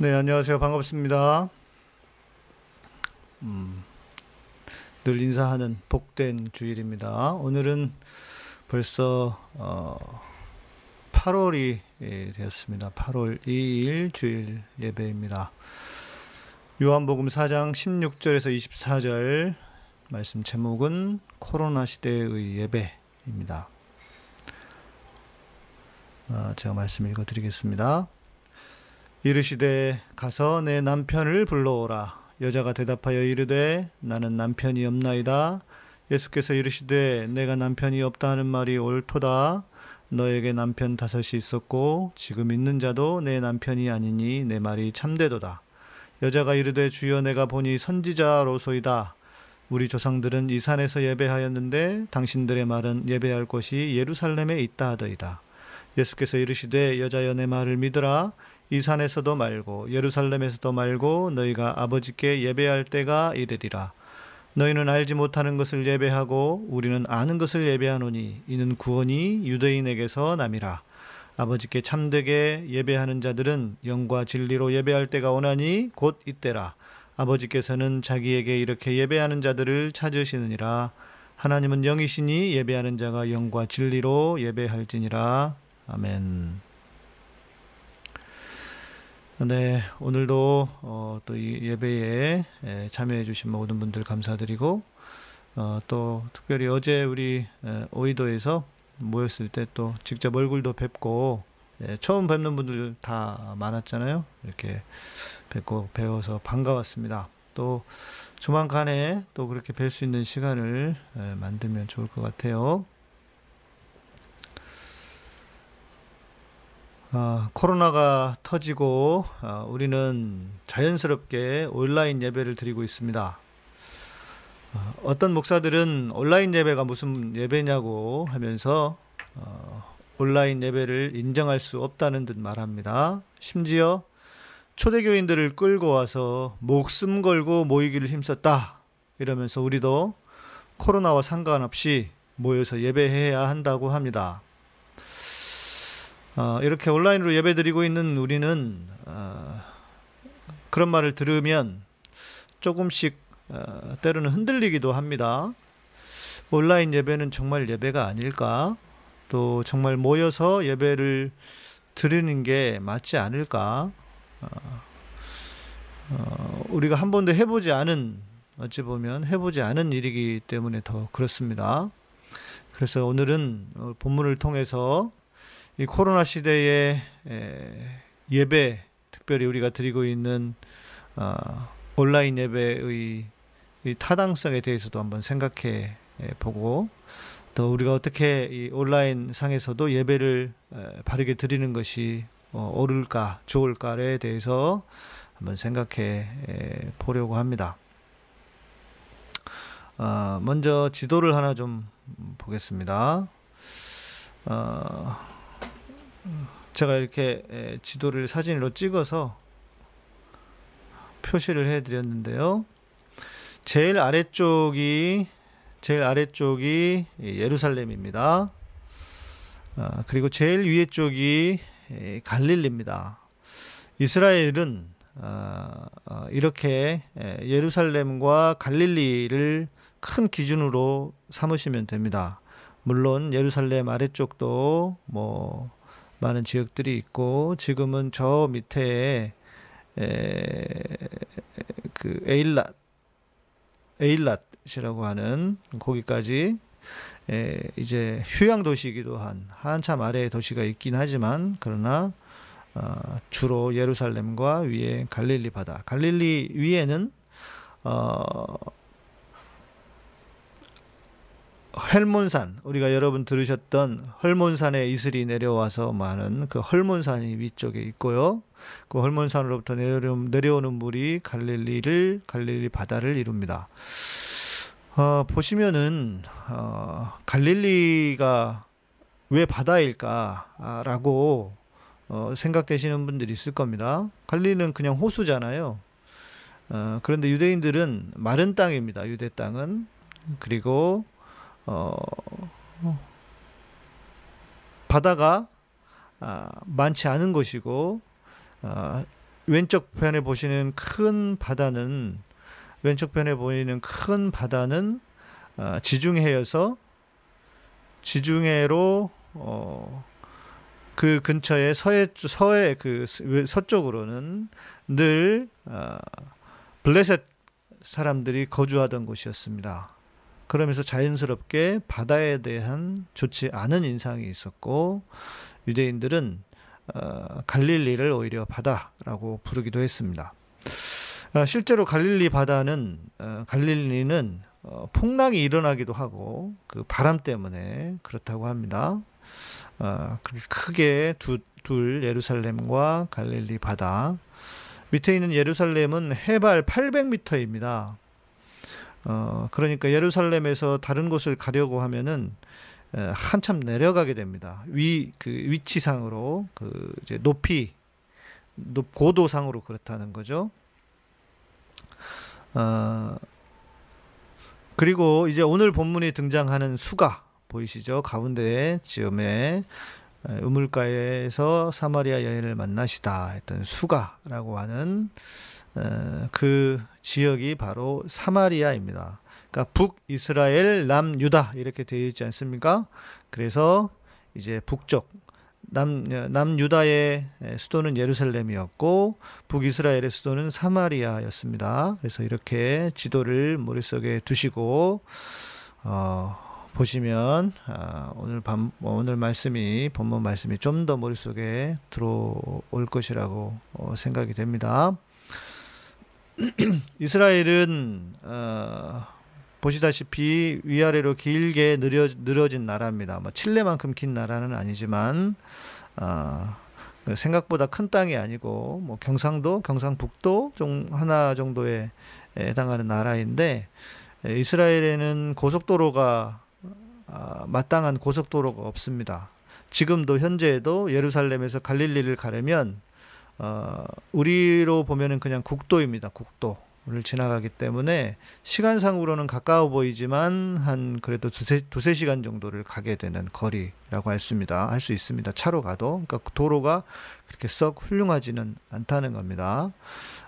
네, 안녕하세요. 반갑습니다. 음, 늘 인사하는 복된 주일입니다. 오늘은 벌써 어, 8월이 되었습니다. 8월 2일 주일 예배입니다. 요한복음 4장 16절에서 24절 말씀 제목은 코로나 시대의 예배입니다. 어, 제가 말씀 읽어 드리겠습니다. 이르시되 가서 내 남편을 불러오라. 여자가 대답하여 이르되 나는 남편이 없나이다. 예수께서 이르시되 내가 남편이 없다 하는 말이 옳도다. 너에게 남편 다섯이 있었고 지금 있는 자도 내 남편이 아니니 내 말이 참되도다. 여자가 이르되 주여 내가 보니 선지자로소이다. 우리 조상들은 이 산에서 예배하였는데 당신들의 말은 예배할 곳이 예루살렘에 있다 하더이다. 예수께서 이르시되 여자여 내 말을 믿으라. 이 산에서도 말고 예루살렘에서도 말고 너희가 아버지께 예배할 때가 이르리라. 너희는 알지 못하는 것을 예배하고 우리는 아는 것을 예배하노니 이는 구원이 유대인에게서 남이라. 아버지께 참되게 예배하는 자들은 영과 진리로 예배할 때가 오나니 곧 이때라. 아버지께서는 자기에게 이렇게 예배하는 자들을 찾으시느니라. 하나님은 영이시니 예배하는 자가 영과 진리로 예배할지니라. 아멘. 네, 오늘도 어, 또이 예배에 참여해 주신 모든 분들 감사드리고 어, 또 특별히 어제 우리 에, 오이도에서 모였을 때 또 직접 얼굴도 뵙고 예, 처음 뵙는 분들 다 많았잖아요. 이렇게 뵙고 배워서 반가웠습니다. 또 조만간에 또 그렇게 뵐 수 있는 시간을 에, 만들면 좋을 것 같아요. 어, 코로나가 터지고 어, 우리는 자연스럽게 온라인 예배를 드리고 있습니다. 어, 어떤 목사들은 온라인 예배가 무슨 예배냐고 하면서 어, 온라인 예배를 인정할 수 없다는 듯 말합니다. 심지어 초대교인들을 끌고 와서 목숨 걸고 모이기를 힘썼다. 이러면서 우리도 코로나와 상관없이 모여서 예배해야 한다고 합니다. 어, 이렇게 온라인으로 예배 드리고 있는 우리는 어, 그런 말을 들으면 조금씩 어, 때로는 흔들리기도 합니다. 온라인 예배는 정말 예배가 아닐까? 또 정말 모여서 예배를 드리는 게 맞지 않을까? 어, 어, 우리가 한 번도 해보지 않은 어찌 보면 해보지 않은 일이기 때문에 더 그렇습니다. 그래서 오늘은 어, 본문을 통해서 이 코로나 시대의 예배, 특별히 우리가 드리고 있는 어, 온라인 예배의 타당성에 대해서도 한번 생각해 보고 또 우리가 어떻게 이 온라인 상에서도 예배를 바르게 드리는 것이 어, 옳을까 좋을까에 대해서 한번 생각해 보려고 합니다. 어, 먼저 지도를 하나 좀 보겠습니다. 어, 제가 이렇게 지도를 사진으로 찍어서 표시를 해 드렸는데요. 제일 아래쪽이 제일 아래쪽이 예루살렘입니다. 아, 그리고 제일 위에 쪽이 갈릴리입니다. 이스라엘은 아, 아, 이렇게 예루살렘과 갈릴리를 큰 기준으로 삼으시면 됩니다. 물론 예루살렘 아래쪽도 뭐 많은 지역들이 있고 지금은 저 밑에 에, 그 에일랏 에일랏이라고 하는 거기까지 에, 이제 휴양 도시이기도 한 한참 아래의 도시가 있긴 하지만 그러나 어, 주로 예루살렘과 위에 갈릴리 바다. 갈릴리 위에는 어, 헬몬산 우리가 여러분 들으셨던 헐몬산에 이슬이 내려와서 많은 그 헐몬산이 위쪽에 있고요. 그 헐몬산으로부터 내려오는 물이 갈릴리를 갈릴리 바다를 이룹니다. 어, 보시면은 어, 갈릴리가 왜 바다일까라고 어, 생각되시는 분들이 있을 겁니다. 갈릴리는 그냥 호수잖아요. 어, 그런데 유대인들은 마른 땅입니다. 유대 땅은 그리고 어, 바다가 아, 많지 않은 곳이고 아, 왼쪽 편에 보시는 큰 바다는 왼쪽 편에 보이는 큰 바다는 어, 지중해여서 지중해로 어, 그 근처에 서해 서해 그 서쪽으로는 늘 어, 블레셋 사람들이 거주하던 곳이었습니다. 그러면서 자연스럽게 바다에 대한 좋지 않은 인상이 있었고 유대인들은 어, 갈릴리를 오히려 바다라고 부르기도 했습니다. 어, 실제로 갈릴리 바다는 어, 갈릴리는 어, 폭락이 일어나기도 하고 그 바람 때문에 그렇다고 합니다. 어, 그렇게 크게 두, 둘 예루살렘과 갈릴리 바다 밑에 있는 예루살렘은 해발 800m입니다. 어, 그러니까 예루살렘에서 다른 곳을 가려고 하면은 에, 한참 내려가게 됩니다. 위, 그 위치상으로, 그 이제 높이, 높, 고도상으로 그렇다는 거죠. 어, 그리고 이제 오늘 본문에 등장하는 수가 보이시죠? 가운데 지음에 우물가에서 사마리아 여인을 만나시다 했던 수가라고 하는 그 지역이 바로 사마리아입니다. 그러니까 북이스라엘, 남유다 이렇게 되어 있지 않습니까? 그래서 이제 북쪽 남 남유다의 수도는 예루살렘이었고 북이스라엘의 수도는 사마리아였습니다. 그래서 이렇게 지도를 머릿속에 두시고 어 보시면 아, 오늘 밤 오늘 말씀이 본문 말씀이 좀 더 머릿속에 들어올 것이라고 어, 생각이 됩니다. 이스라엘은 어, 보시다시피 위아래로 길게 늘어, 늘어진 나라입니다. 뭐 칠레만큼 긴 나라는 아니지만 어, 생각보다 큰 땅이 아니고 뭐 경상도, 경상북도 좀 하나 정도에 해당하는 나라인데 이스라엘에는 고속도로가 아, 마땅한 고속도로가 없습니다. 지금도 현재에도 예루살렘에서 갈릴리를 가려면 어, 우리로 보면은 그냥 국도입니다. 국도를 지나가기 때문에 시간상으로는 가까워 보이지만 한 그래도 두세, 두세 시간 정도를 가게 되는 거리라고 할 수입니다. 할 수 있습니다. 차로 가도. 그러니까 도로가 그렇게 썩 훌륭하지는 않다는 겁니다.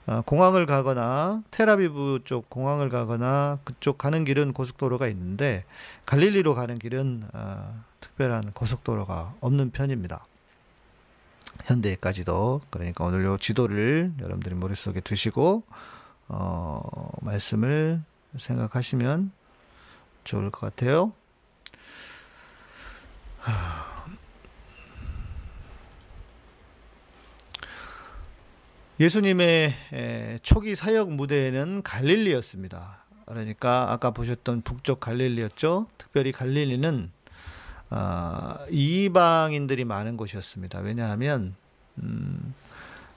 어, 공항을 가거나 테라비브 쪽 공항을 가거나 그쪽 가는 길은 고속도로가 있는데 갈릴리로 가는 길은 어, 특별한 고속도로가 없는 편입니다. 현대까지도 그러니까 오늘 요 지도를 여러분들이 머릿속에 두시고 어, 말씀을 생각하시면 좋을 것 같아요. 예수님의 초기 사역 무대에는 갈릴리였습니다. 그러니까 아까 보셨던 북쪽 갈릴리였죠. 특별히 갈릴리는 어, 이방인들이 많은 곳이었습니다. 왜냐하면 음,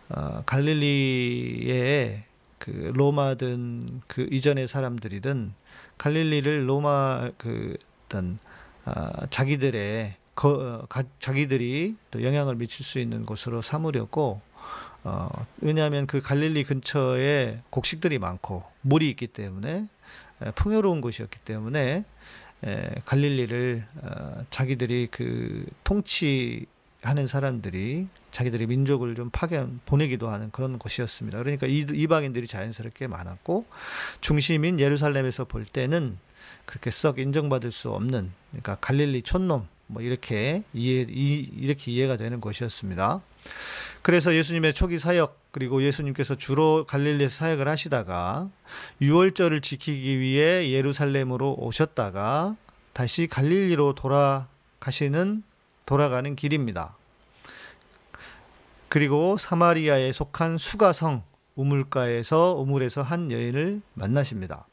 어, 갈릴리에 그 로마든 그 이전의 사람들이든 갈릴리를 로마 그 어떤 어, 자기들의 거, 가, 자기들이 또 영향을 미칠 수 있는 곳으로 삼으려고 어, 왜냐하면 그 갈릴리 근처에 곡식들이 많고 물이 있기 때문에 풍요로운 곳이었기 때문에 에, 갈릴리를 어, 자기들이 그 통치하는 사람들이 자기들의 민족을 좀 파견 보내기도 하는 그런 곳이었습니다. 그러니까 이, 이방인들이 자연스럽게 많았고 중심인 예루살렘에서 볼 때는 그렇게 썩 인정받을 수 없는 그러니까 갈릴리 촌놈 뭐 이렇게 이해 이, 이렇게 이해가 되는 곳이었습니다. 그래서 예수님의 초기 사역 그리고 예수님께서 주로 갈릴리에서 사역을 하시다가 유월절을 지키기 위해 예루살렘으로 오셨다가 다시 갈릴리로 돌아가시는 돌아가는 길입니다. 그리고 사마리아에 속한 수가성 우물가에서 우물에서 한 여인을 만나십니다.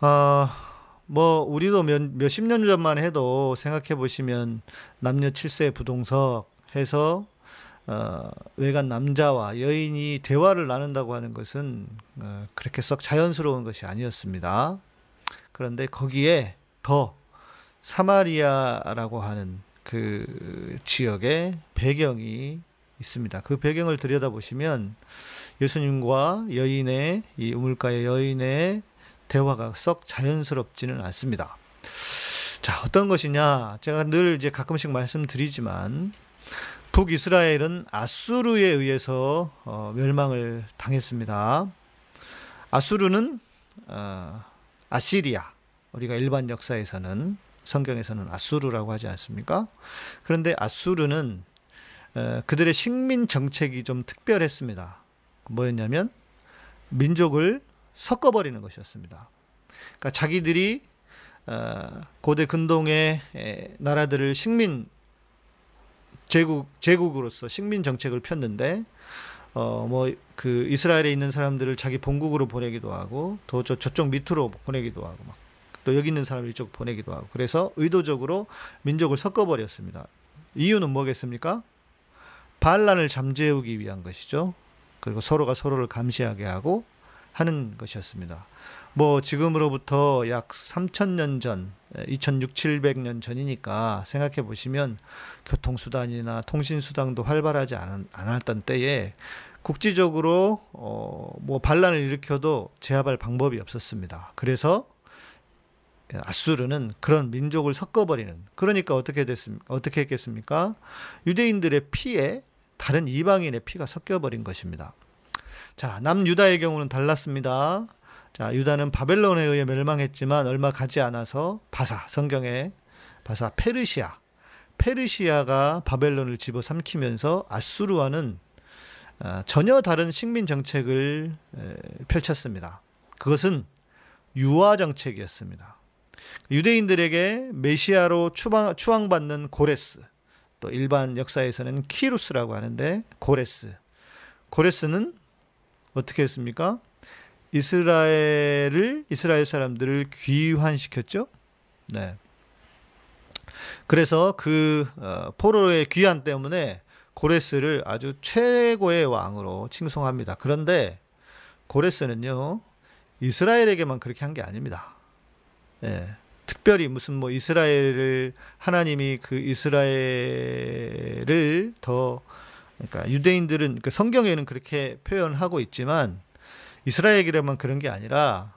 아, 뭐 우리도 몇, 몇십 년 전만 해도 생각해 보시면 남녀 칠세 부동석 해서 어, 외간 남자와 여인이 대화를 나눈다고 하는 것은 어, 그렇게 썩 자연스러운 것이 아니었습니다. 그런데 거기에 더 사마리아라고 하는 그 지역의 배경이 있습니다. 그 배경을 들여다보시면 예수님과 여인의 이 우물가의 여인의 대화가 썩 자연스럽지는 않습니다. 자, 어떤 것이냐? 제가 늘 이제 가끔씩 말씀드리지만 북이스라엘은 아수르에 의해서 어, 멸망을 당했습니다. 아수르는 어, 아시리아 우리가 일반 역사에서는 성경에서는 아수르라고 하지 않습니까? 그런데 아수르는 어, 그들의 식민 정책이 좀 특별했습니다. 뭐였냐면 민족을 섞어버리는 것이었습니다. 그러니까 자기들이 어, 고대 근동의 나라들을 식민 제국 제국으로서 식민 정책을 폈는데 어 뭐 그 이스라엘에 있는 사람들을 자기 본국으로 보내기도 하고 또 저 저쪽 밑으로 보내기도 하고 막 또 여기 있는 사람을 이쪽 보내기도 하고 그래서 의도적으로 민족을 섞어 버렸습니다. 이유는 뭐겠습니까? 반란을 잠재우기 위한 것이죠. 그리고 서로가 서로를 감시하게 하고 하는 것이었습니다. 뭐 지금으로부터 약 3천년 전, 2006, 700년 전이니까 생각해 보시면 교통수단이나 통신수단도 활발하지 않, 않았던 때에 국지적으로 어, 뭐 반란을 일으켜도 제압할 방법이 없었습니다. 그래서 아수르는 그런 민족을 섞어버리는 그러니까 어떻게 됐습니까? 어떻게 했겠습니까? 유대인들의 피에 다른 이방인의 피가 섞여버린 것입니다. 자, 남유다의 경우는 달랐습니다. 자, 유다는 바벨론에 의해 멸망했지만 얼마 가지 않아서 바사, 성경에 바사 페르시아, 페르시아가 바벨론을 집어삼키면서 아수르와는 어, 전혀 다른 식민 정책을 펼쳤습니다. 그것은 유화 정책이었습니다. 유대인들에게 메시아로 추방, 추앙받는 고레스, 또 일반 역사에서는 키루스라고 하는데 고레스. 고레스는 어떻게 했습니까? 이스라엘을 이스라엘 사람들을 귀환시켰죠. 네. 그래서 그 어, 포로의 귀환 때문에 고레스를 아주 최고의 왕으로 칭송합니다. 그런데 고레스는요 이스라엘에게만 그렇게 한 게 아닙니다. 예. 특별히 무슨 뭐 이스라엘을 하나님이 그 이스라엘을 더 그러니까 유대인들은 그 성경에는 그렇게 표현하고 있지만 이스라엘에게만 그런 게 아니라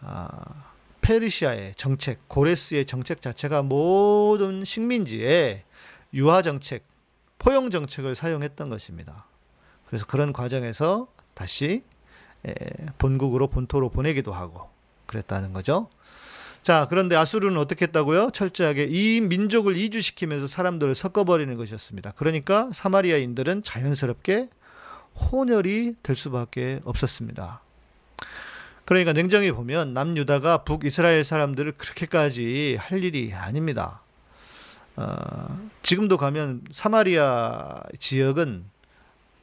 아, 페르시아의 정책, 고레스의 정책 자체가 모든 식민지에 유화 정책, 포용 정책을 사용했던 것입니다. 그래서 그런 과정에서 다시 본국으로 본토로 보내기도 하고 그랬다는 거죠. 자, 그런데 아수르는 어떻게 했다고요? 철저하게 이 민족을 이주시키면서 사람들을 섞어버리는 것이었습니다. 그러니까 사마리아인들은 자연스럽게 혼혈이 될 수밖에 없었습니다. 그러니까 냉정히 보면 남유다가 북이스라엘 사람들을 그렇게까지 할 일이 아닙니다. 어, 지금도 가면 사마리아 지역은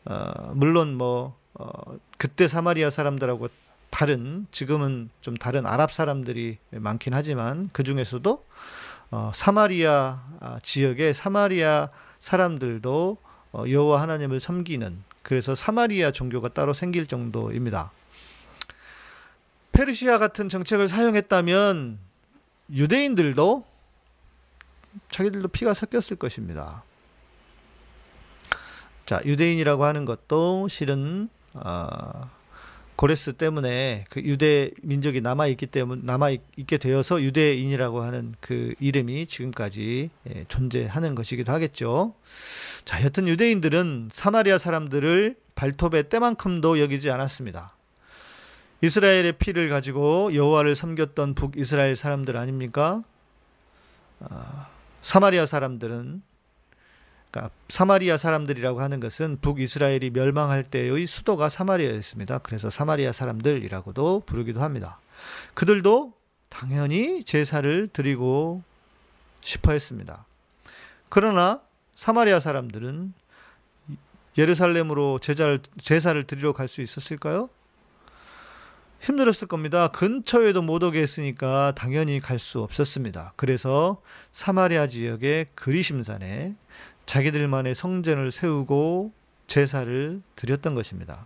어, 물론 뭐 어, 그때 사마리아 사람들하고 다른 지금은 좀 다른 아랍 사람들이 많긴 하지만 그 중에서도 어, 사마리아 아, 지역의 사마리아 사람들도 어, 여호와 하나님을 섬기는 그래서 사마리아 종교가 따로 생길 정도입니다. 페르시아 같은 정책을 사용했다면 유대인들도 자기들도 피가 섞였을 것입니다. 자, 유대인이라고 하는 것도 실은 어, 고레스 때문에 그 유대 민족이 남아 있기 때문에 남아 있게 되어서 유대인이라고 하는 그 이름이 지금까지 예, 존재하는 것이기도 하겠죠. 자, 여튼 유대인들은 사마리아 사람들을 발톱의 때만큼도 여기지 않았습니다. 이스라엘의 피를 가지고 여호와를 섬겼던 북이스라엘 사람들 아닙니까? 아, 사마리아 사람들은 그러니까 사마리아 사람들이라고 하는 것은 북이스라엘이 멸망할 때의 수도가 사마리아였습니다. 그래서 사마리아 사람들이라고도 부르기도 합니다. 그들도 당연히 제사를 드리고 싶어 했습니다. 그러나 사마리아 사람들은 예루살렘으로 제사를 드리러 갈 수 있었을까요? 힘들었을 겁니다. 근처에도 못 오게 했으니까 당연히 갈 수 없었습니다. 그래서 사마리아 지역의 그리심산에 자기들만의 성전을 세우고 제사를 드렸던 것입니다.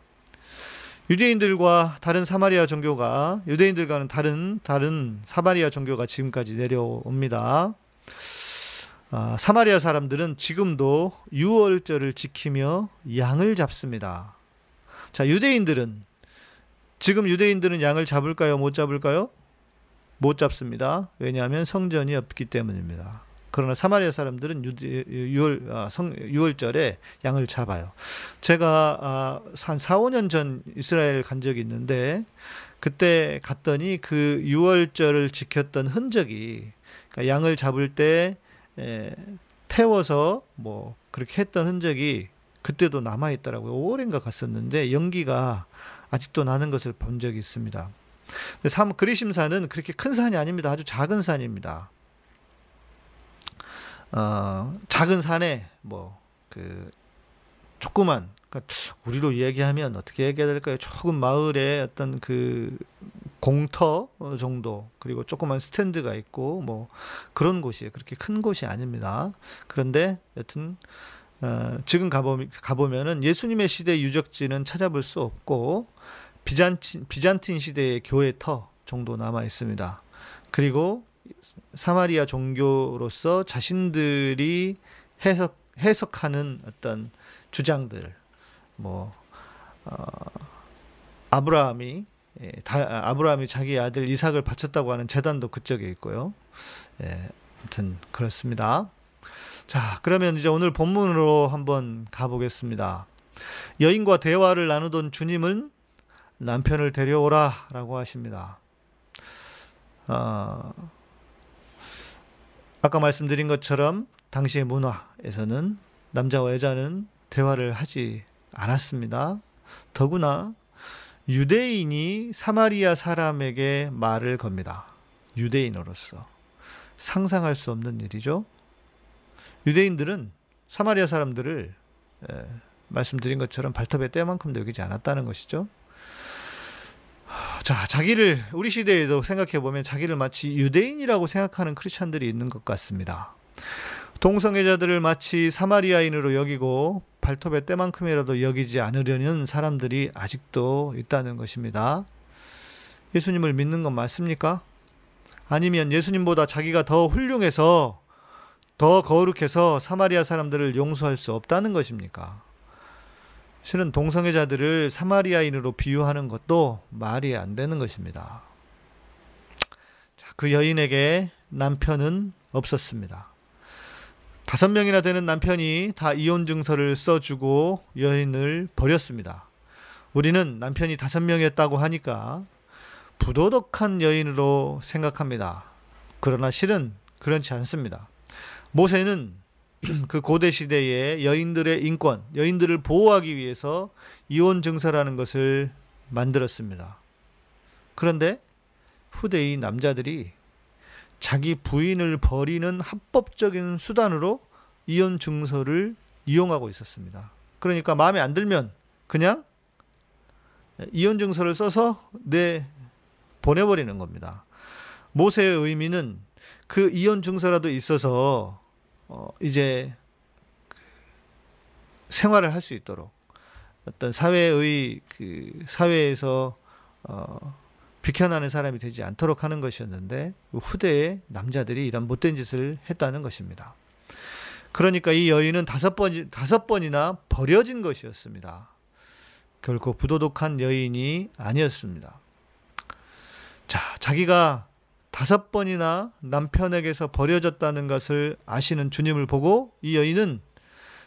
유대인들과 다른 사마리아 종교가 유대인들과는 다른 다른 사마리아 종교가 지금까지 내려옵니다. 아, 사마리아 사람들은 지금도 유월절을 지키며 양을 잡습니다. 자, 유대인들은 지금 유대인들은 양을 잡을까요? 못 잡을까요? 못 잡습니다. 왜냐하면 성전이 없기 때문입니다. 그러나 사마리아 사람들은 유월 아, 성 유월절에 양을 잡아요. 제가 아, 한 4, 5년 전 이스라엘 간 적이 있는데 그때 갔더니 그 유월절을 지켰던 흔적이 그러니까 양을 잡을 때 에, 태워서 뭐 그렇게 했던 흔적이 그때도 남아 있더라고요. 5월인가 갔었는데 연기가 아직도 나는 것을 본 적이 있습니다. 삼 그리심산은 그렇게 큰 산이 아닙니다. 아주 작은 산입니다. 어, 작은 산에 뭐 그 조그만 그러니까 우리로 얘기하면 어떻게 얘기해야 될까요? 조금 마을에 어떤 그 공터 정도 그리고 조그만 스탠드가 있고 뭐 그런 곳이에요. 그렇게 큰 곳이 아닙니다. 그런데 여튼 어, 지금 가보, 가보면은 예수님의 시대 유적지는 찾아볼 수 없고 비잔틴, 비잔틴 시대의 교회터 정도 남아 있습니다. 그리고 사마리아 종교로서 자신들이 해석 해석하는 어떤 주장들 뭐 어, 아브라함이 예, 다, 아브라함이 자기 아들 이삭을 바쳤다고 하는 재단도 그쪽에 있고요. 예, 아무튼 그렇습니다. 자, 그러면 이제 오늘 본문으로 한번 가보겠습니다. 여인과 대화를 나누던 주님은 남편을 데려오라 라고 하십니다. 어, 아까 말씀드린 것처럼 당시의 문화에서는 남자와 여자는 대화를 하지 않았습니다. 더구나 유대인이 사마리아 사람에게 말을 겁니다. 유대인으로서. 상상할 수 없는 일이죠. 유대인들은 사마리아 사람들을 에, 말씀드린 것처럼 발톱의 때만큼도 여기지 않았다는 것이죠. 자, 자기를 우리 시대에도 생각해 보면 자기를 마치 유대인이라고 생각하는 크리스천들이 있는 것 같습니다. 동성애자들을 마치 사마리아인으로 여기고 발톱의 때만큼이라도 여기지 않으려는 사람들이 아직도 있다는 것입니다. 예수님을 믿는 건 맞습니까? 아니면 예수님보다 자기가 더 훌륭해서 더 거룩해서 사마리아 사람들을 용서할 수 없다는 것입니까? 실은 동성애자들을 사마리아인으로 비유하는 것도 말이 안 되는 것입니다. 자, 그 여인에게 남편은 없었습니다. 다섯 명이나 되는 남편이 다 이혼 증서를 써주고 여인을 버렸습니다. 우리는 남편이 다섯 명이었다고 하니까 부도덕한 여인으로 생각합니다. 그러나 실은 그렇지 않습니다. 모세는 그 고대 시대의 여인들의 인권, 여인들을 보호하기 위해서 이혼 증서라는 것을 만들었습니다. 그런데 후대의 남자들이 자기 부인을 버리는 합법적인 수단으로 이혼 증서를 이용하고 있었습니다. 그러니까 마음에 안 들면 그냥 이혼 증서를 써서 내 보내버리는 겁니다. 모세의 의미는 그 이혼 증서라도 있어서 어, 이제 그 생활을 할 수 있도록 어떤 사회의 그 사회에서 어, 비켜나는 사람이 되지 않도록 하는 것이었는데 후대에 남자들이 이런 못된 짓을 했다는 것입니다. 그러니까 이 여인은 다섯 번 다섯 번이나 버려진 것이었습니다. 결코 부도덕한 여인이 아니었습니다. 자, 자기가 다섯 번이나 남편에게서 버려졌다는 것을 아시는 주님을 보고 이 여인은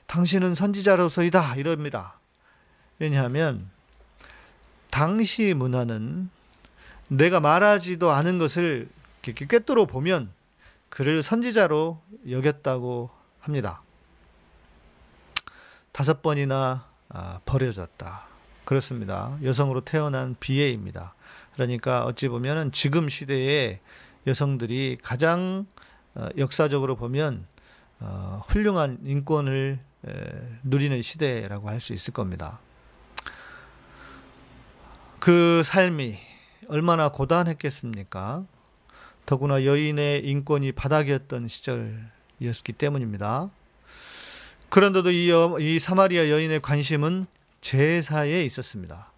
당신은 선지자로서이다 이럽니다. 왜냐하면 당시 문화는 내가 말하지도 않은 것을 꿰뚫어 보면 그를 선지자로 여겼다고 합니다. 다섯 번이나 아, 버려졌다. 그렇습니다. 여성으로 태어난 비애입니다. 그러니까 어찌 보면은 지금 시대에 여성들이 가장 어, 역사적으로 보면 어, 훌륭한 인권을 누리는 시대라고 할 수 있을 겁니다. 그 삶이 얼마나 고단했겠습니까? 더구나 여인의 인권이 바닥이었던 시절이었기 때문입니다. 그런데도 이, 여, 이 사마리아 여인의 관심은 제사에 있었습니다.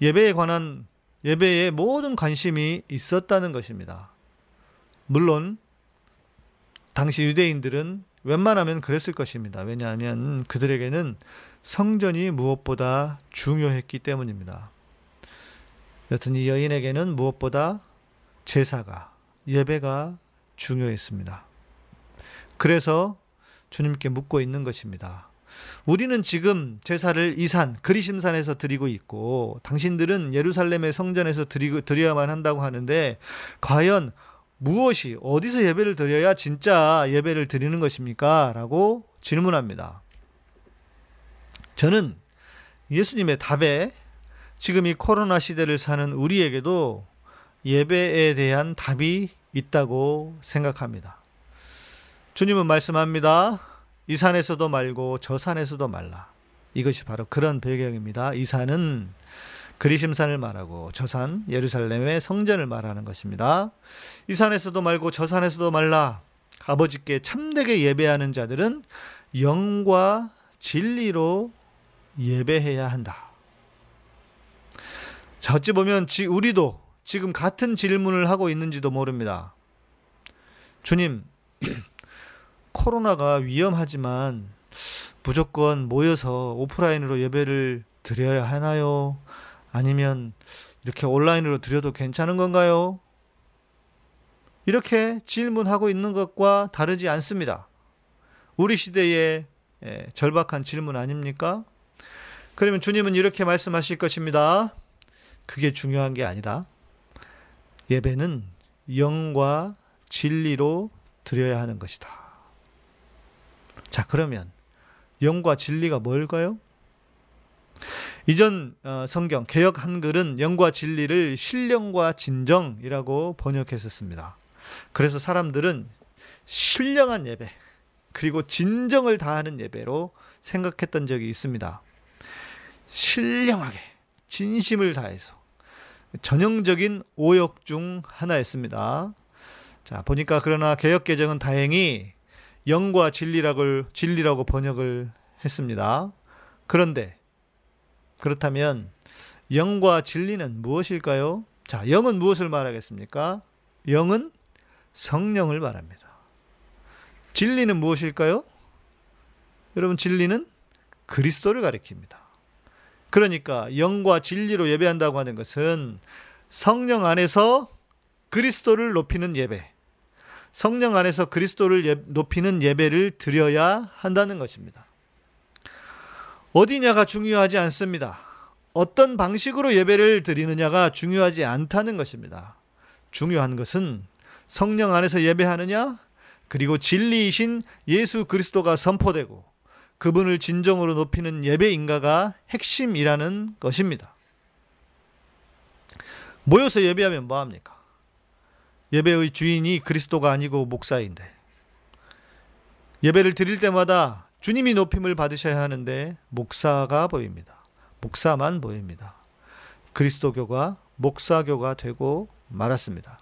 예배에 관한 예배에 모든 관심이 있었다는 것입니다. 물론 당시 유대인들은 웬만하면 그랬을 것입니다. 왜냐하면 그들에게는 성전이 무엇보다 중요했기 때문입니다. 여튼 이 여인에게는 무엇보다 제사가 예배가 중요했습니다. 그래서 주님께 묻고 있는 것입니다. 우리는 지금 제사를 이산 그리심산에서 드리고 있고 당신들은 예루살렘의 성전에서 드리고 드려야만 한다고 하는데 과연 무엇이 어디서 예배를 드려야 진짜 예배를 드리는 것입니까? 라고 질문합니다. 저는 예수님의 답에 지금 이 코로나 시대를 사는 우리에게도 예배에 대한 답이 있다고 생각합니다. 주님은 말씀합니다. 이 산에서도 말고 저 산에서도 말라. 이것이 바로 그런 배경입니다. 이 산은 그리심산을 말하고 저 산 예루살렘의 성전을 말하는 것입니다. 이 산에서도 말고 저 산에서도 말라. 아버지께 참되게 예배하는 자들은 영과 진리로 예배해야 한다. 자, 어찌 보면 우리도 지금 같은 질문을 하고 있는지도 모릅니다. 주님, 코로나가 위험하지만 무조건 모여서 오프라인으로 예배를 드려야 하나요? 아니면 이렇게 온라인으로 드려도 괜찮은 건가요? 이렇게 질문하고 있는 것과 다르지 않습니다. 우리 시대의 예, 절박한 질문 아닙니까? 그러면 주님은 이렇게 말씀하실 것입니다. 그게 중요한 게 아니다. 예배는 영과 진리로 드려야 하는 것이다. 자, 그러면 영과 진리가 뭘까요? 이전 어, 성경 개혁 한글은 영과 진리를 신령과 진정이라고 번역했었습니다. 그래서 사람들은 신령한 예배 그리고 진정을 다하는 예배로 생각했던 적이 있습니다. 신령하게 진심을 다해서 전형적인 오역 중 하나였습니다. 자, 보니까 그러나 개혁 개정은 다행히 영과 진리라고 진리라고 번역을 했습니다. 그런데 그렇다면 영과 진리는 무엇일까요? 자, 영은 무엇을 말하겠습니까? 영은 성령을 말합니다. 진리는 무엇일까요? 여러분 진리는 그리스도를 가리킵니다. 그러니까 영과 진리로 예배한다고 하는 것은 성령 안에서 그리스도를 높이는 예배, 성령 안에서 그리스도를 예, 높이는 예배를 드려야 한다는 것입니다. 어디냐가 중요하지 않습니다. 어떤 방식으로 예배를 드리느냐가 중요하지 않다는 것입니다. 중요한 것은 성령 안에서 예배하느냐, 그리고 진리이신 예수 그리스도가 선포되고 그분을 진정으로 높이는 예배인가가 핵심이라는 것입니다. 모여서 예배하면 뭐합니까? 예배의 주인이 그리스도가 아니고 목사인데 예배를 드릴 때마다 주님이 높임을 받으셔야 하는데 목사가 보입니다. 목사만 보입니다. 그리스도교가 목사교가 되고 말았습니다.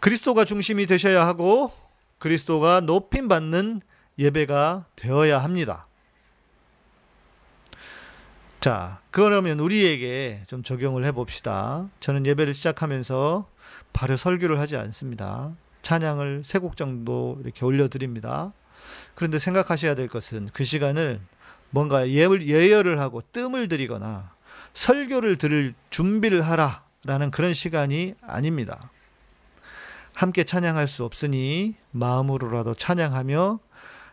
그리스도가 중심이 되셔야 하고 그리스도가 높임 받는 예배가 되어야 합니다. 자, 그러면 우리에게 좀 적용을 해 봅시다. 저는 예배를 시작하면서 바로 설교를 하지 않습니다. 찬양을 세 곡 정도 이렇게 올려드립니다. 그런데 생각하셔야 될 것은 그 시간을 뭔가 예열을 하고 뜸을 들이거나 설교를 들을 준비를 하라라는 그런 시간이 아닙니다. 함께 찬양할 수 없으니 마음으로라도 찬양하며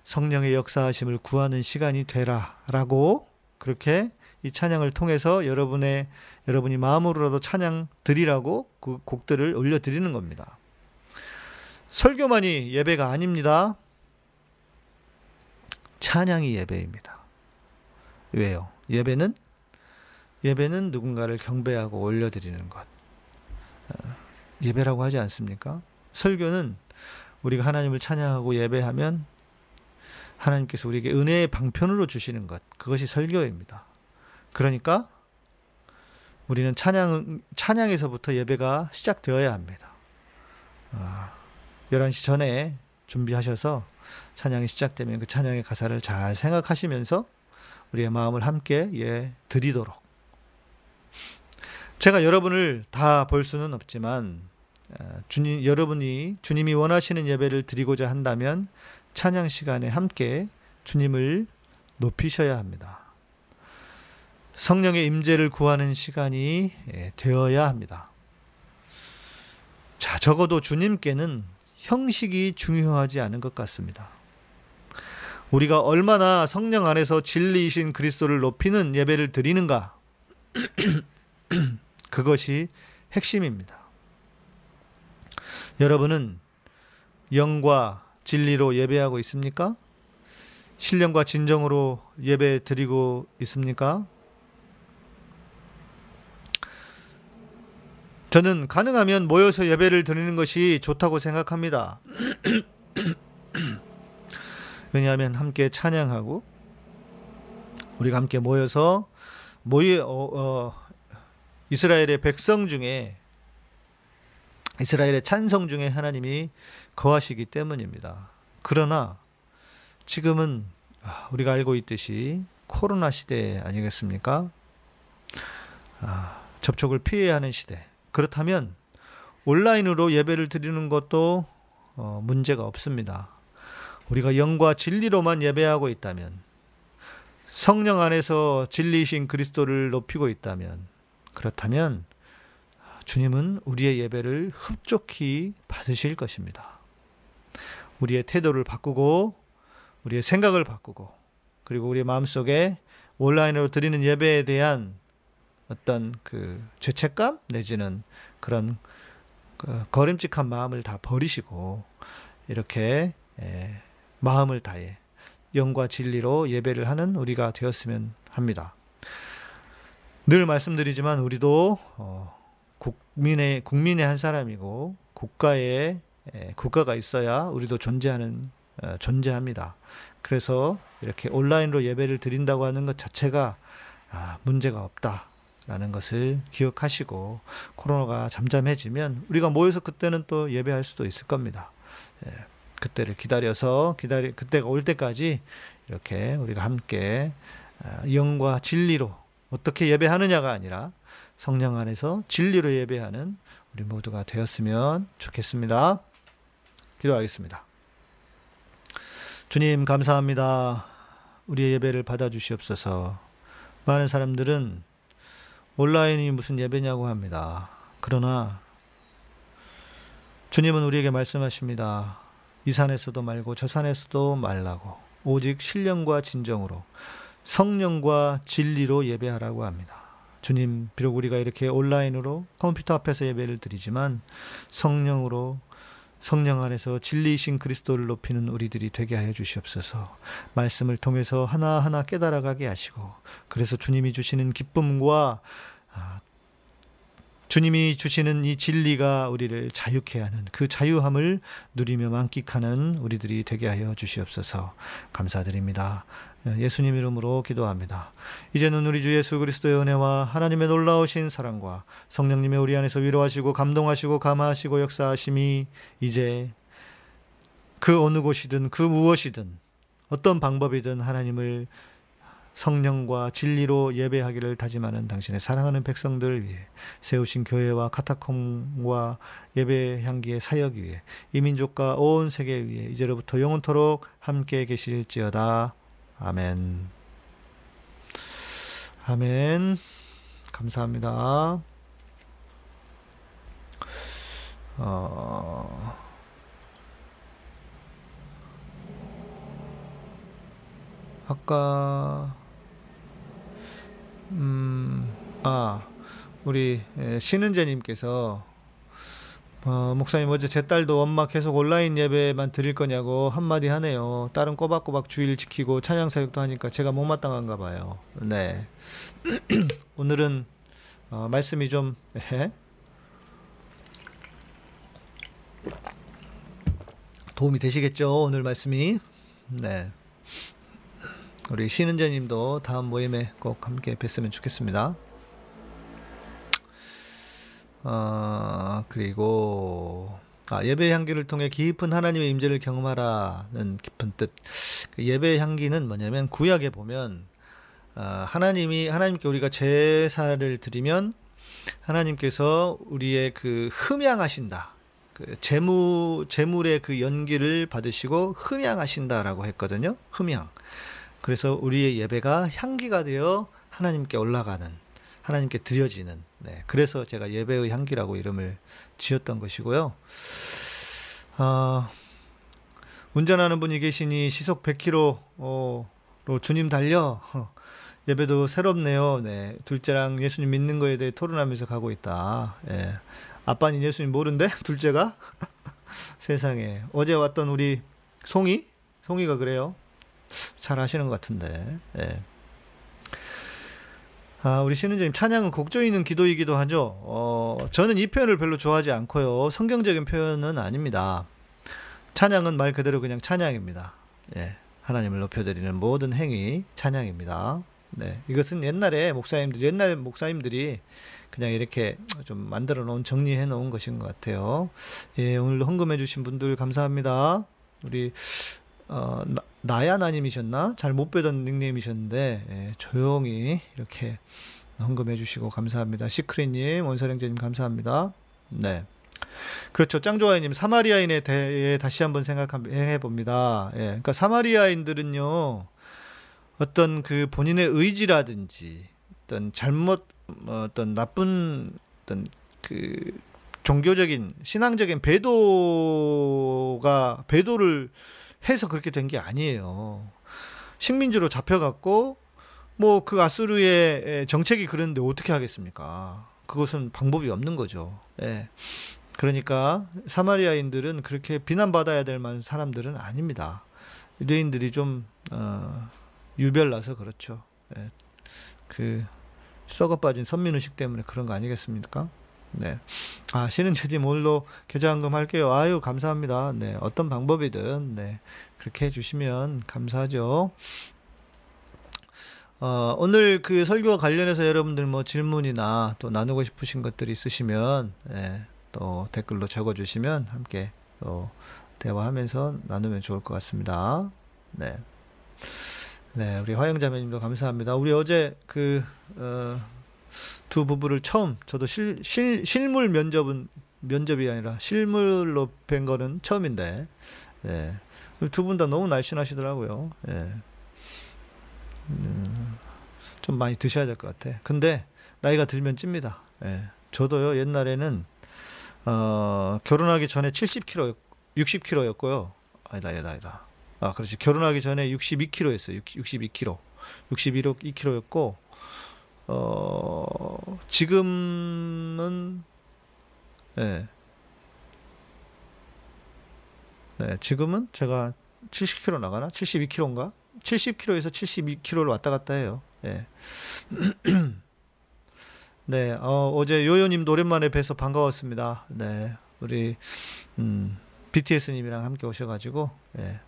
성령의 역사하심을 구하는 시간이 되라라고 그렇게 이 찬양을 통해서 여러분의 여러분이 마음으로라도 찬양 드리라고 그 곡들을 올려 드리는 겁니다. 설교만이 예배가 아닙니다. 찬양이 예배입니다. 왜요? 예배는 예배는 누군가를 경배하고 올려 드리는 것. 어, 예배라고 하지 않습니까? 설교는 우리가 하나님을 찬양하고 예배하면 하나님께서 우리에게 은혜의 방편으로 주시는 것. 그것이 설교입니다. 그러니까 우리는 찬양, 찬양에서부터 예배가 시작되어야 합니다. 아, 11시 전에 준비하셔서 찬양이 시작되면 그 찬양의 가사를 잘 생각하시면서 우리의 마음을 함께 예, 드리도록. 제가 여러분을 다 볼 수는 없지만, 아, 주님, 여러분이 주님이 원하시는 예배를 드리고자 한다면 찬양 시간에 함께 주님을 높이셔야 합니다. 성령의 임재를 구하는 시간이 예, 되어야 합니다. 자, 적어도 주님께는 형식이 중요하지 않은 것 같습니다. 우리가 얼마나 성령 안에서 진리이신 그리스도를 높이는 예배를 드리는가? 그것이 핵심입니다. 여러분은 영과 진리로 예배하고 있습니까? 신령과 진정으로 예배 드리고 있습니까? 저는 가능하면 모여서 예배를 드리는 것이 좋다고 생각합니다. 왜냐하면 함께 찬양하고 우리가 함께 모여서 모여 어, 어, 이스라엘의 백성 중에 이스라엘의 찬성 중에 하나님이 거하시기 때문입니다. 그러나 지금은 아, 우리가 알고 있듯이 코로나 시대 아니겠습니까? 아, 접촉을 피해야 하는 시대. 그렇다면 온라인으로 예배를 드리는 것도 어, 문제가 없습니다. 우리가 영과 진리로만 예배하고 있다면 성령 안에서 진리이신 그리스도를 높이고 있다면 그렇다면 주님은 우리의 예배를 흡족히 받으실 것입니다. 우리의 태도를 바꾸고 우리의 생각을 바꾸고 그리고 우리의 마음속에 온라인으로 드리는 예배에 대한 어떤 그 죄책감 내지는 그런 그 거림직한 마음을 다 버리시고 이렇게 예, 마음을 다해 영과 진리로 예배를 하는 우리가 되었으면 합니다. 늘 말씀드리지만 우리도 어, 국민의 국민의 한 사람이고 국가에 예, 국가가 있어야 우리도 존재하는 어, 존재합니다. 그래서 이렇게 온라인으로 예배를 드린다고 하는 것 자체가 아, 문제가 없다 라는 것을 기억하시고 코로나가 잠잠해지면 우리가 모여서 그때는 또 예배할 수도 있을 겁니다. 예, 그때를 기다려서 기다리 그때가 올 때까지 이렇게 우리가 함께 아, 영과 진리로 어떻게 예배하느냐가 아니라 성령 안에서 진리로 예배하는 우리 모두가 되었으면 좋겠습니다. 기도하겠습니다. 주님 감사합니다. 우리의 예배를 받아 주시옵소서. 많은 사람들은 온라인이 무슨 예배냐고 합니다. 그러나 주님은 우리에게 말씀하십니다. 이 산에서도 말고 저 산에서도 말라고 오직 신령과 진정으로 성령과 진리로 예배하라고 합니다. 주님, 비록 우리가 이렇게 온라인으로 컴퓨터 앞에서 예배를 드리지만 성령으로 성령 안에서 진리이신 그리스도를 높이는 우리들이 되게 하여 주시옵소서. 말씀을 통해서 하나하나 깨달아가게 하시고 그래서 주님이 주시는 기쁨과 아, 주님이 주시는 이 진리가 우리를 자유케 하는 그 자유함을 누리며 만끽하는 우리들이 되게 하여 주시옵소서. 감사드립니다. 예수님 이름으로 기도합니다. 이제는 우리 주 예수 그리스도의 은혜와 하나님의 놀라우신 사랑과 성령님의 우리 안에서 위로하시고 감동하시고 감화하시고 역사하심이 이제 그 어느 곳이든 그 무엇이든 어떤 방법이든 하나님을 성령과 진리로 예배하기를 다짐하는 당신의 사랑하는 백성들 위해 세우신 교회와 카타콤과 예배 향기의 사역 위에 이 민족과 온 세계 위에 이제로부터 영원토록 함께 계실지어다. 아멘. 아멘. 감사합니다. 어... 아까 음, 아, 우리 신은재님께서 어, 목사님 어제 제 딸도 엄마 계속 온라인 예배만 드릴 거냐고 한마디 하네요. 딸은 꼬박꼬박 주일 지키고 찬양 사역도 하니까 제가 못마땅한가 봐요. 네. 오늘은 어, 말씀이 좀 에? 도움이 되시겠죠? 오늘 말씀이. 네. 우리 신은재님도 다음 모임에 꼭 함께 뵀으면 좋겠습니다. 어, 그리고 아, 예배 향기를 통해 깊은 하나님의 임재를 경험하라는 깊은 뜻. 그 예배 향기는 뭐냐면 구약에 보면 어, 하나님이 하나님께 우리가 제사를 드리면 하나님께서 우리의 그 흠양하신다. 그 재무 재물의 그 연기를 받으시고 흠양하신다라고 했거든요. 흠양. 그래서 우리의 예배가 향기가 되어 하나님께 올라가는 하나님께 드려지는 네, 그래서 제가 예배의 향기라고 이름을 지었던 것이고요. 아, 운전하는 분이 계시니 시속 100km로 주님 달려. 예배도 새롭네요. 네. 둘째랑 예수님 믿는 거에 대해 토론하면서 가고 있다. 예. 아빠는 예수님 모른데? 둘째가? 세상에. 어제 왔던 우리 송이? 송이가 그래요. 잘 아시는 것 같은데. 예. 아, 우리 신은재님 찬양은 곡조 있는 기도이기도 하죠. 어, 저는 이 표현을 별로 좋아하지 않고요. 성경적인 표현은 아닙니다. 찬양은 말 그대로 그냥 찬양입니다. 예. 하나님을 높여드리는 모든 행위 찬양입니다. 네. 이것은 옛날에 목사님들, 옛날 목사님들이 그냥 이렇게 좀 만들어 놓은, 정리해 놓은 것인 것 같아요. 예, 오늘도 헌금해 주신 분들 감사합니다. 우리, 어, 나, 나야나님이셨나? 잘 못 뵈던 닉네임이셨는데, 예, 조용히 이렇게 헌금해 주시고 감사합니다. 시크릿님, 원사령제님 감사합니다. 네. 그렇죠. 짱좋아요님, 사마리아인에 대해 다시 한번 생각해 봅니다. 예, 그러니까 사마리아인들은요, 어떤 그 본인의 의지라든지 어떤 잘못 어, 어떤 나쁜 어떤 그 종교적인 신앙적인 배도가 배도를 해서 그렇게 된 게 아니에요. 식민지로 잡혀갔고 뭐 그 아수르의 정책이 그런데 어떻게 하겠습니까? 그것은 방법이 없는 거죠. 예. 그러니까 사마리아인들은 그렇게 비난받아야 될 만한 사람들은 아닙니다. 유대인들이 좀 어, 유별나서 그렇죠. 예. 그 썩어 빠진 선민의식 때문에 그런 거 아니겠습니까? 네. 아, 신은 제지 뭘로 계좌 한금 할게요. 아유, 감사합니다. 네. 어떤 방법이든, 네. 그렇게 해주시면 감사하죠. 어, 오늘 그 설교와 관련해서 여러분들 뭐 질문이나 또 나누고 싶으신 것들이 있으시면, 예, 또 댓글로 적어주시면 함께 또 대화하면서 나누면 좋을 것 같습니다. 네. 네, 우리 화영자매님도 감사합니다. 우리 어제 그, 어, 두 부부를 처음, 저도 실, 실, 실물 면접은, 면접이 아니라 실물로 뵌 거는 처음인데, 예. 두 분 다 너무 날씬하시더라고요. 예. 음, 좀 많이 드셔야 될 것 같아. 근데, 나이가 들면 찝니다. 예. 저도요, 옛날에는, 어, 결혼하기 전에 70kg, 60kg였고요. 아니다, 아니다, 아니다. 아, 그렇지. 결혼하기 전에 62kg였어요. 62kg. 62kg였고, 어, 지금은, 예. 네, 지금은 제가 70kg 나가나? 72kg인가? 70kg에서 72kg를 왔다 갔다 해요. 예. 네, 어, 어제 요요님도 오랜만에 뵈서 반가웠습니다. 네, 우리, 음, BTS님이랑 함께 오셔가지고, 예.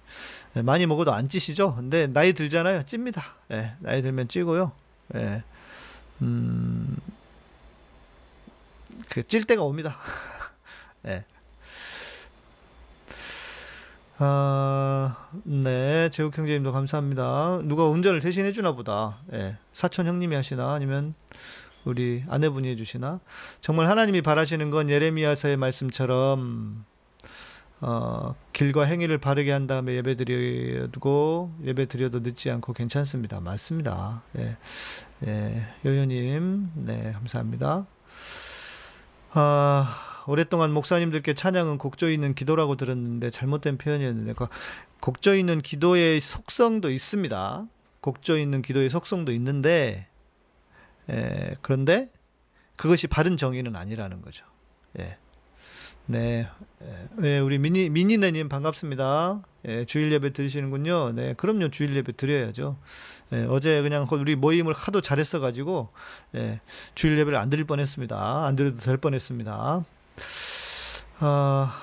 예, 많이 먹어도 안 찌시죠? 근데 나이 들잖아요. 찝니다. 예, 나이 들면 찌고요. 예, 음, 그 찔 때가 옵니다. 예. 아, 네. 제국 형제님도 감사합니다. 누가 운전을 대신 해 주나 보다. 예. 사촌 형님이 하시나? 아니면 우리 아내분이 해주시나? 정말 하나님이 바라시는 건 예레미야서의 말씀처럼 어, 길과 행위를 바르게 한 다음에 예배 드리고 예배 드려도 늦지 않고 괜찮습니다. 맞습니다. 예, 예, 요요님, 네, 감사합니다. 아, 오랫동안 목사님들께 찬양은 곡조 있는 기도라고 들었는데 잘못된 표현이었는데 그 곡조 있는 기도의 속성도 있습니다. 곡조 있는 기도의 속성도 있는데 예, 그런데 그것이 바른 정의는 아니라는 거죠. 예. 네, 네, 우리 미니 미니네님 반갑습니다. 예, 주일 예배 들으시는군요. 네, 그럼요, 주일 예배 드려야죠. 예, 어제 그냥 우리 모임을 하도 잘했어 가지고 예, 주일 예배를 안 드릴 뻔했습니다. 안 드려도 될 뻔했습니다. 아,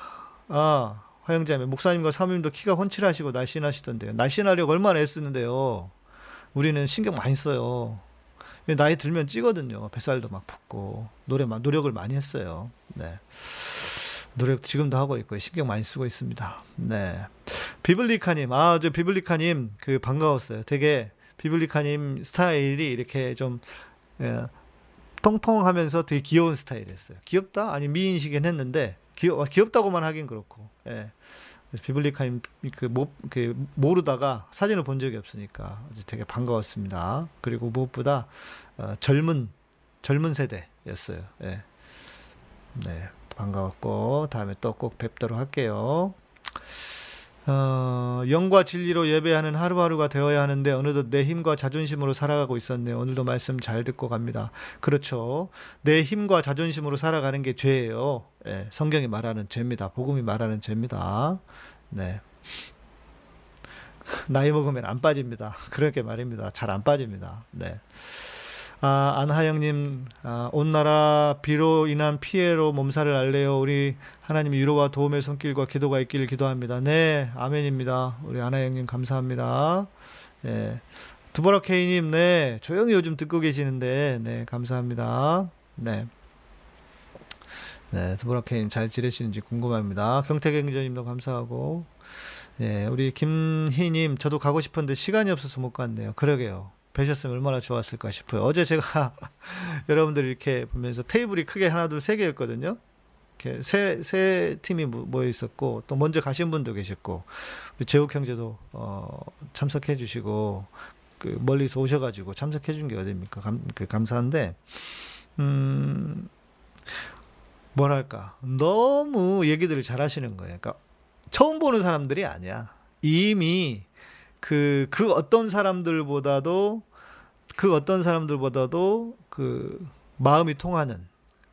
아, 화영자매 목사님과 사모님도 키가 훤칠하시고 날씬하시던데요. 날씬하려고 얼마나 애쓰는데요. 우리는 신경 많이 써요. 나이 들면 찌거든요. 뱃살도 막 붓고 노래 노력을 많이 했어요. 네. 노력 지금도 하고 있고 신경 많이 쓰고 있습니다. 네. 비블리카님, 아, 저 비블리카님 그 반가웠어요. 되게 비블리카님 스타일이 이렇게 좀 예, 통통하면서 되게 귀여운 스타일이었어요. 귀엽다? 아니 미인시긴 했는데 귀여 귀엽다고만 하긴 그렇고. 예. 비블리카님 그, 모, 그 모르다가 사진을 본 적이 없으니까 되게 반가웠습니다. 그리고 무엇보다 어, 젊은 젊은 세대였어요. 예. 네. 반가웠고 다음에 또 꼭 뵙도록 할게요. 어, 영과 진리로 예배하는 하루하루가 되어야 하는데 어느덧 내 힘과 자존심으로 살아가고 있었네요. 오늘도 말씀 잘 듣고 갑니다. 그렇죠. 내 힘과 자존심으로 살아가는 게 죄예요. 예, 성경이 말하는 죄입니다. 복음이 말하는 죄입니다. 네. 나이 먹으면 안 빠집니다. 그렇게 말입니다. 잘 안 빠집니다. 네. 아, 안하영님, 아, 온 나라 비로 인한 피해로 몸살을 앓래요. 우리 하나님 위로와 도움의 손길과 기도가 있기를 기도합니다. 네, 아멘입니다. 우리 안하영님 감사합니다. 네. 두보라 K님, 네, 조용히 요즘 듣고 계시는데, 네, 감사합니다. 네. 네, 두보라 K님 잘 지내시는지 궁금합니다. 경태경전님도 감사하고, 네, 우리 김희님, 저도 가고 싶은데 시간이 없어서 못 갔네요. 그러게요. 뵈셨으면 얼마나 좋았을까 싶어요. 어제 제가 여러분들 이렇게 보면서 테이블이 크게 하나, 둘, 세 개였거든요. 이렇게 세, 세 팀이 모여 있었고, 또 먼저 가신 분도 계셨고, 재욱 형제도, 어, 참석해 주시고, 그 멀리서 오셔가지고 참석해 준 게 어딥니까? 감, 그 감사한데, 음, 뭐랄까. 너무 얘기들을 잘 하시는 거예요. 그러니까 처음 보는 사람들이 아니야. 이미 그, 그 어떤 사람들보다도, 그 어떤 사람들보다도 그 마음이 통하는,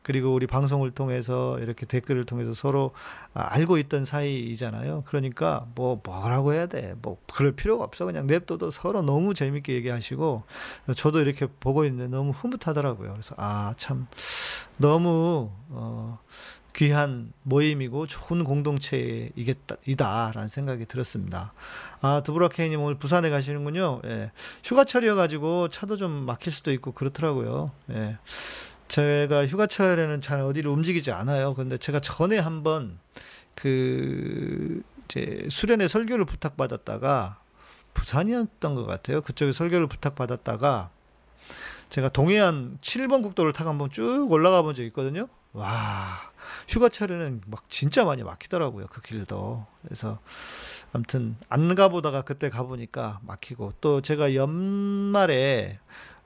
그리고 우리 방송을 통해서 이렇게 댓글을 통해서 서로 알고 있던 사이이잖아요. 그러니까 뭐 뭐라고 해야 돼. 뭐 그럴 필요가 없어. 그냥 냅둬도 서로 너무 재밌게 얘기하시고 저도 이렇게 보고 있는데 너무 흐뭇하더라고요. 그래서 아, 참 너무 어 귀한 모임이고 좋은 공동체이겠다라는 생각이 들었습니다. 아 두브라케이님 오늘 부산에 가시는군요. 예. 휴가철이어가지고 차도 좀 막힐 수도 있고 그렇더라고요. 예. 제가 휴가철에는 잘 어디를 움직이지 않아요. 근데 제가 전에 한번 그 이제 수련회 설교를 부탁받았다가 부산이었던 것 같아요. 그쪽에 설교를 부탁받았다가 제가 동해안 7번 국도를 타고 한번 쭉 올라가 본 적이 있거든요. 와, 휴가철에는 막 진짜 많이 막히더라고요. 그 길도. 그래서 아무튼 안 가보다가 그때 가보니까 막히고 또 제가 연말에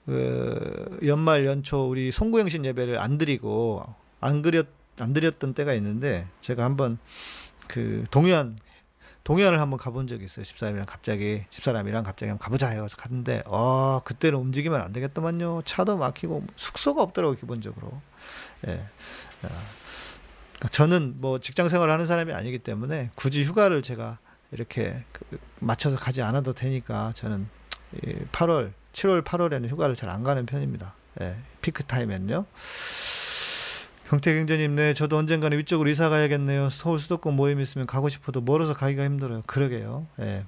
그 연말 연초 우리 송구영신 예배를 안 드리고 안 그렸 안 드렸던 때가 있는데 제가 한번 그 동해안 동해안을 한번 가본 적이 있어요. 집사람이랑 갑자기 집사람이랑 갑자기 한번 가보자 해서 갔는데 어 그때는 움직이면 안 되겠더만요. 차도 막히고 숙소가 없더라고 기본적으로. 예. 어, 그러니까 저는 뭐 직장 생활을 하는 사람이 아니기 때문에 굳이 휴가를 제가 이렇게 그 맞춰서 가지 않아도 되니까 저는 8월, 7월, 8월에는 휴가를 잘 안 가는 편입니다. 예, 피크 타임엔요. 경태경제님, 네, 저도 언젠가는 위쪽으로 이사 가야겠네요. 서울 수도권 모임 있으면 가고 싶어도 멀어서 가기가 힘들어요. 그러게요. 예.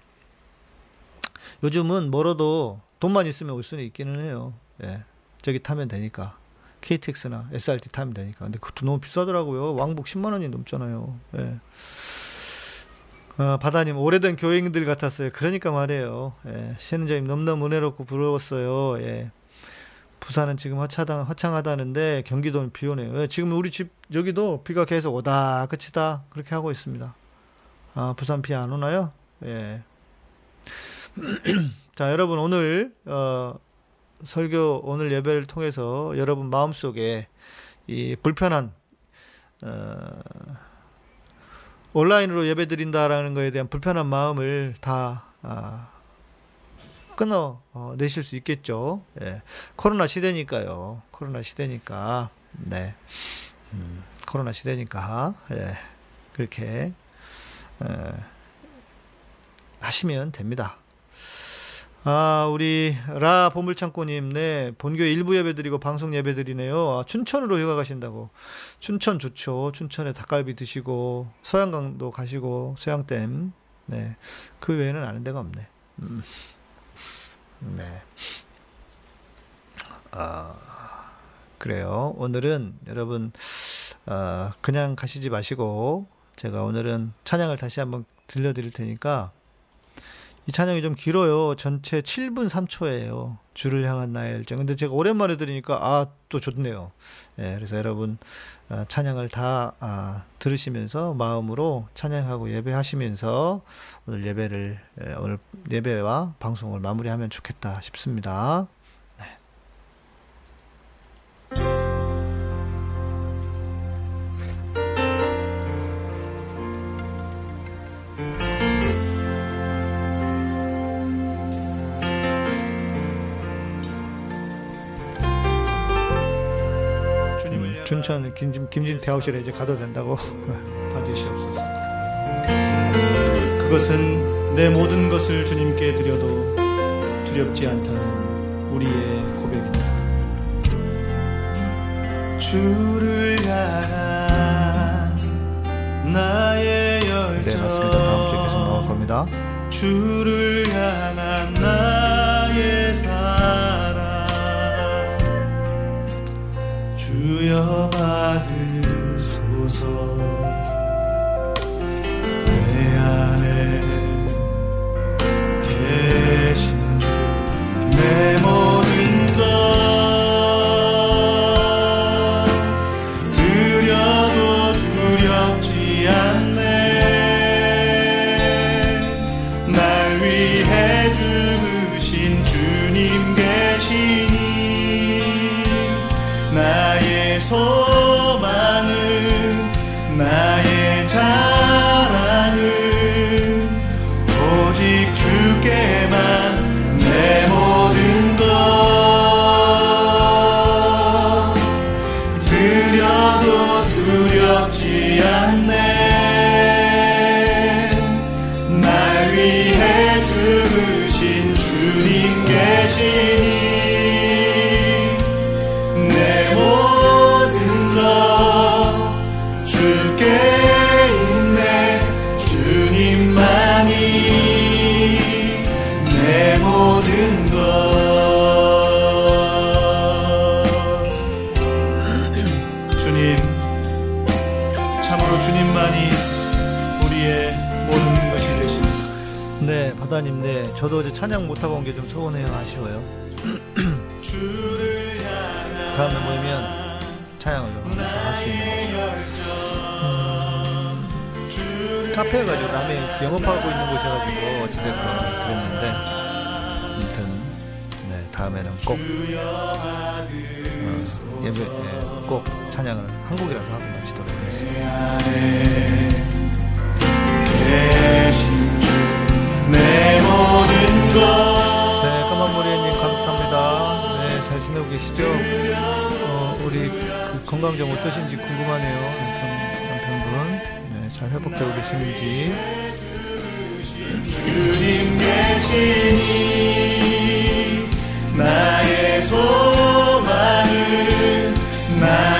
요즘은 멀어도 돈만 있으면 올 수는 있기는 해요. 예. 저기 타면 되니까. KTX나 SRT 타면 되니까. 근데 그것도 너무 비싸더라고요. 왕복 10만 원이 넘잖아요. 예. 어, 바다님 오래된 교인들 같았어요. 그러니까 말이에요. 예. 신은자님 너무너무 은혜롭고 부러웠어요. 예. 부산은 지금 화창하다, 화창하다는데 경기도는 비 오네요. 예, 지금 우리 집 여기도 비가 계속 오다 끝이다 그렇게 하고 있습니다. 아 부산 비 안 오나요? 예. 자 여러분 오늘 어, 설교 오늘 예배를 통해서 여러분 마음속에 이 불편한 어, 온라인으로 예배 드린다라는 것에 대한 불편한 마음을 다 아, 끊어 어, 내실 수 있겠죠. 예. 코로나 시대니까요. 코로나 시대니까 네 음, 코로나 시대니까 예. 그렇게 예. 하시면 됩니다. 아, 우리 라 보물창고님, 네, 본교 일부 예배 드리고 방송 예배 드리네요. 아, 춘천으로 휴가 가신다고. 춘천 좋죠. 춘천에 닭갈비 드시고, 서양강도 가시고, 서양댐. 네, 그 외에는 아는 데가 없네. 음. 네. 아, 그래요. 오늘은 여러분, 아, 그냥 가시지 마시고, 제가 오늘은 찬양을 다시 한번 들려드릴 테니까, 이 찬양이 좀 길어요. 전체 7분 3초예요. 주를 향한 나의 열정. 근데 제가 오랜만에 들으니까 아, 또 좋네요. 예, 그래서 여러분 아, 찬양을 다 아, 들으시면서 마음으로 찬양하고 예배하시면서 오늘 예배를 예, 오늘 예배와 방송을 마무리하면 좋겠다 싶습니다. 춘천 김진, 김진태 아웃실에 이제 가도 된다고 받으시옵소서. 그것은 내 모든 것을 주님께 드려도 두렵지 않다는 우리의 고백입니다. 주를 향한 나의 열정 네 맞습니다. 다음 주에 계속 나올 겁니다. 주를 향한 나의 사 주여 받으소서 저도 어제 찬양 못하고 온 게 좀 서운해요. 아쉬워요. 다음에 모이면 찬양을 좀 할수 있는 거죠. 음, 카페 가지고 남의 영업하고 있는 곳이어가지고 어찌됐건 그랬는데 아무튼 네, 다음에는 꼭 어, 예배 예, 꼭 찬양을 한 곡이라도 하고 마치도록 하겠습니다. 네, 까만머리님 감사합니다. 네, 잘 지내고 계시죠? 어, 우리 그 건강 좀 어떠신지 궁금하네요. 남편, 남편분. 네, 잘 회복되고 계시는지. 주님 계시니 나의 소망은 나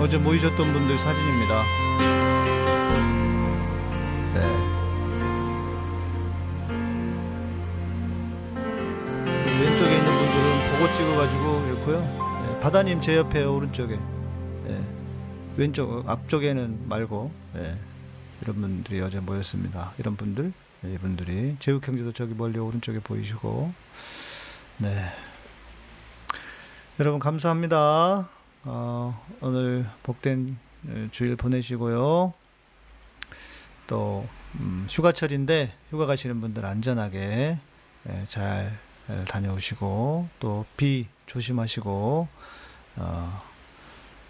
어제 모이셨던 분들 사진입니다. 네. 왼쪽에 있는 분들은 보고 찍어가지고 이렇고요. 네, 바다님 제 옆에 오른쪽에 네, 왼쪽 앞쪽에는 말고 네, 이런 분들이 어제 모였습니다. 이런 분들 네, 이분들이 제육 형제도 저기 멀리 오른쪽에 보이시고 네 여러분 감사합니다. 어, 오늘 복된 어, 주일 보내시고요. 또 음, 휴가철인데 휴가 가시는 분들 안전하게 예, 잘 예, 다녀오시고 또 비 조심하시고 어,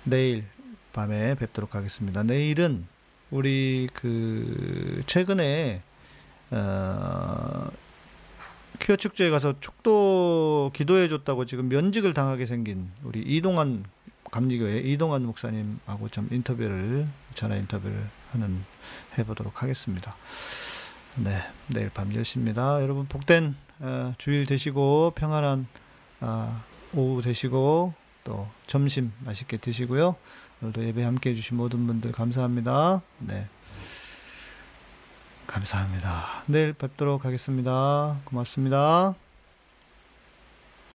내일 밤에 뵙도록 하겠습니다. 내일은 우리 그 최근에 어, 퀴어 축제에 가서 축도 기도해 줬다고 지금 면직을 당하게 생긴 우리 이동환 감리교회 이동환 목사님하고 좀 인터뷰를 전화 인터뷰를 하는 해보도록 하겠습니다. 네, 내일 밤 10시입니다. 여러분 복된 어, 주일 되시고 평안한 아, 오후 되시고 또 점심 맛있게 드시고요. 오늘도 예배 함께 해주신 모든 분들 감사합니다. 네. 감사합니다. 내일 뵙도록 하겠습니다. 고맙습니다.